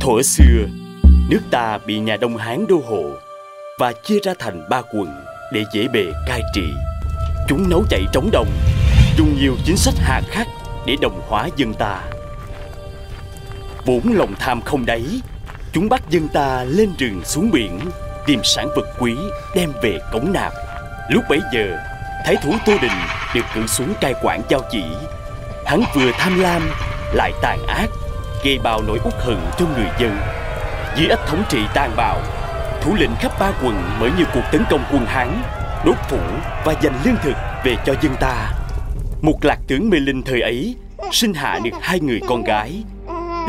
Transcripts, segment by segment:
Thuở xưa, nước ta bị nhà Đông Hán đô hộ và chia ra thành ba quận để dễ bề cai trị. Chúng nấu chạy trống đồng, dùng nhiều chính sách hà khắc để đồng hóa dân ta. Vốn lòng tham không đáy, chúng bắt dân ta lên rừng xuống biển, tìm sản vật quý đem về cống nạp. Lúc bấy giờ, thái thú Tô Đình được cử xuống cai quản giao chỉ. Hắn vừa tham lam, lại tàn ác, gây bao nỗi uất hận cho người dân. Dưới ách thống trị tàn bạo, thủ lĩnh khắp ba quận mở nhiều cuộc tấn công quân Hán, đốt phủ và dành lương thực về cho dân ta. Một lạc tướng Mê Linh thời ấy sinh hạ được hai người con gái.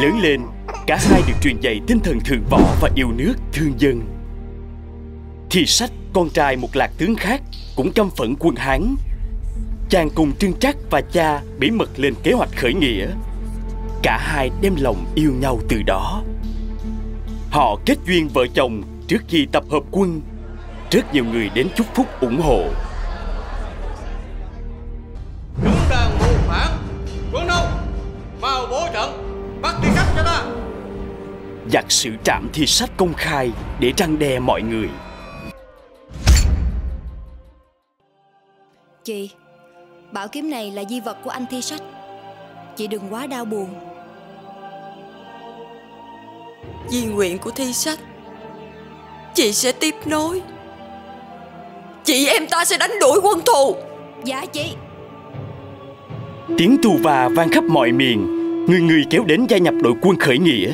Lớn lên, cả hai được truyền dạy tinh thần thượng võ và yêu nước, thương dân. Thì sách con trai một lạc tướng khác cũng căm phẫn quân Hán. Chàng cùng Trương Trắc và cha bí mật lên kế hoạch khởi nghĩa. Cả hai đem lòng yêu nhau từ đó. Họ kết duyên vợ chồng trước khi tập hợp quân. Rất nhiều người đến chúc phúc ủng hộ. Chúng đang mưu phản Quân đâu Vào bố trận Bắt đi sách cho ta Giặc sử trạm thi sách công khai để răng đe mọi người. Chị, bảo kiếm này là di vật của anh thi sách. Chị đừng quá đau buồn. Di nguyện của thi sách Chị sẽ tiếp nối Chị em ta sẽ đánh đuổi quân thù Dạ chị. Tiếng tù và vang khắp mọi miền, người người kéo đến gia nhập đội quân khởi nghĩa.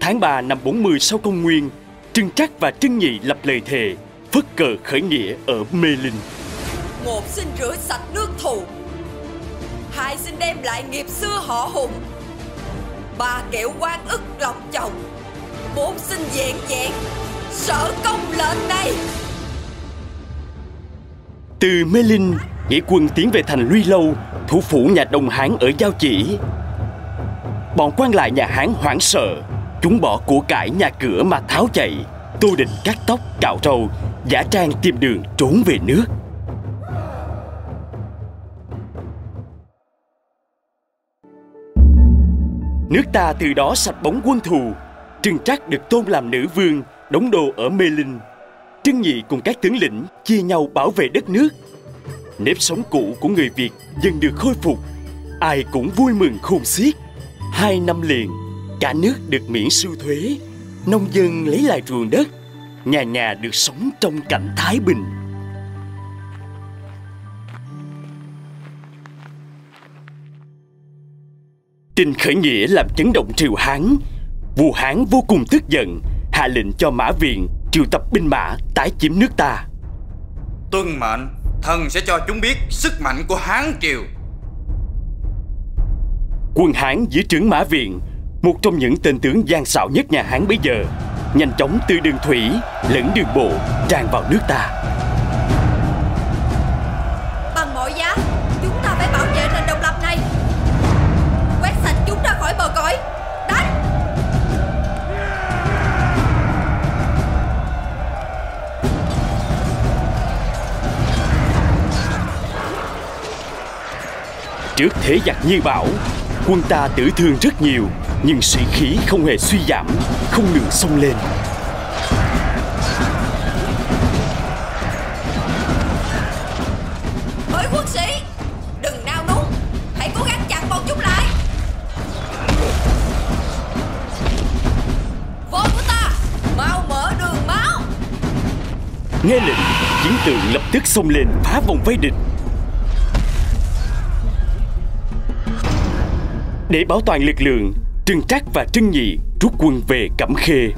Tháng 3 năm 40 sau công nguyên, Trưng Trắc và Trưng Nhị lập lời thề, phất cờ khởi nghĩa ở Mê Linh. Một xin rửa sạch nước thù Hai xin đem lại nghiệp xưa họ hùng Ba kẻo quan ức lòng chồng Bốn xin vẹn vẹn Sở công lệnh này Từ Mê Linh, nghĩa quân tiến về thành Luy Lâu, thủ phủ nhà Đông Hán ở Giao Chỉ. Bọn quan lại nhà Hán hoảng sợ, chúng bỏ của cải nhà cửa mà tháo chạy. Tô Định cắt tóc, cạo râu, giả trang tìm đường trốn về nước. Nước ta từ đó sạch bóng quân thù. Trừng Trắc được tôn làm nữ vương, đóng đô ở Mê Linh. Trưng Nhị cùng các tướng lĩnh chia nhau bảo vệ đất nước. Nếp sống cũ của người Việt dần được khôi phục. Ai cũng vui mừng khôn xiết. Hai năm liền, cả nước được miễn sưu thuế. Nông dân lấy lại ruộng đất. Nhà nhà được sống trong cảnh thái bình. Tin khởi nghĩa làm chấn động triều Hán. Vua Hán vô cùng tức giận, hạ lệnh cho Mã Viện triệu tập binh mã tái chiếm nước ta. Tuân mệnh Thần sẽ cho chúng biết sức mạnh của Hán Triều Quân Hán dưới trướng Mã Viện, một trong những tên tướng gian xảo nhất nhà Hán bây giờ, nhanh chóng từ đường thủy lẫn đường bộ tràn vào nước ta. Trước thế giặc như bão, quân ta tử thương rất nhiều, nhưng sĩ khí không hề suy giảm, không ngừng xông lên. Hỡi quân sĩ Đừng nao núng Hãy cố gắng chặn bọn chúng lại Võ của ta Mau mở đường máu Nghe lệnh, chiến tượng lập tức xông lên phá vòng vây địch. Để bảo toàn lực lượng, Trừng Trắc và Trưng Nhị rút quân về Cẩm Khê.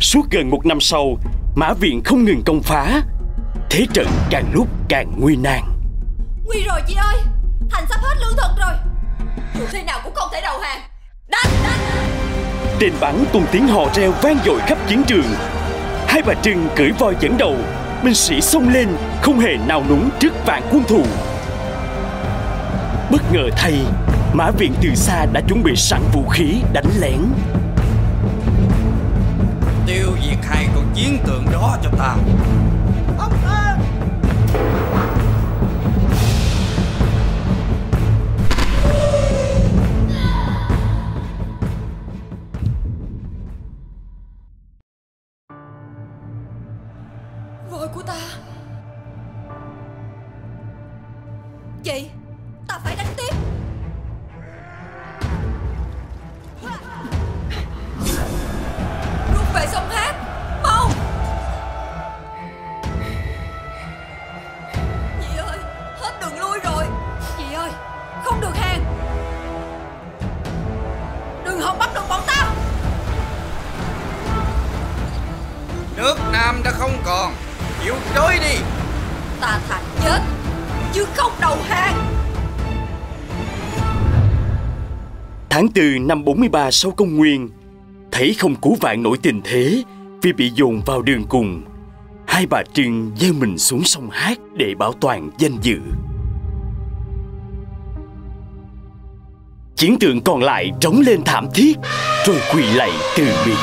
Suốt gần một năm sau, Mã Viện không ngừng công phá. Thế trận càng lúc càng nguy nan. Nguy rồi chị ơi, thành sắp hết lương thực rồi. Dù thế nào cũng không thể đầu hàng. Đánh, đánh! Tên bắn cùng tiếng hò reo vang dội khắp chiến trường. Hai bà Trưng cưỡi voi dẫn đầu, binh sĩ xông lên không hề nào núng trước vạn quân thù. Bất ngờ thay, Mã Viện từ xa đã chuẩn bị sẵn vũ khí đánh lén. Tiêu diệt hai con chiến tượng đó cho ta. Vội của ta Chị Ta phải đánh tiếp. Rút về sông Hát Mau. Chị ơi Hết đường lui rồi. Chị ơi Không được hàng. Đừng hòng bắt được bọn tao Nước Nam đã không còn. Chịu trói đi. Ta thà chết Chứ không đầu hàng Tháng 4 năm 43 sau công nguyên, thấy không cứu vạn nổi tình thế vì bị dồn vào đường cùng. Hai bà Trưng gieo mình xuống sông Hát để bảo toàn danh dự. Chiến tượng còn lại trống lên thảm thiết, rồi quỳ lạy từ biệt.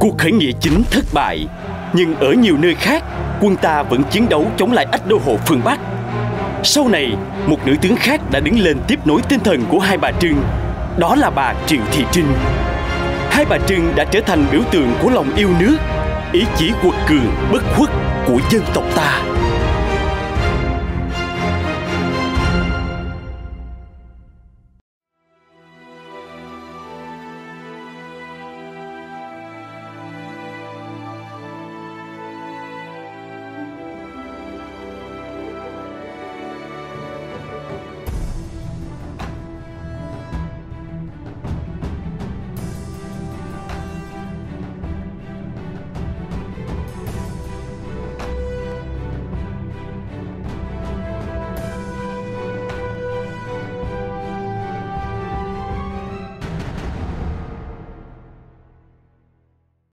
Cuộc khởi nghĩa chính thất bại, nhưng ở nhiều nơi khác, quân ta vẫn chiến đấu chống lại ách đô hộ phương Bắc sau này, một nữ tướng khác đã đứng lên tiếp nối tinh thần của hai bà Trưng. Đó là bà Triệu Thị Trinh. Hai bà Trưng đã trở thành biểu tượng của lòng yêu nước, ý chí quật cường bất khuất của dân tộc ta.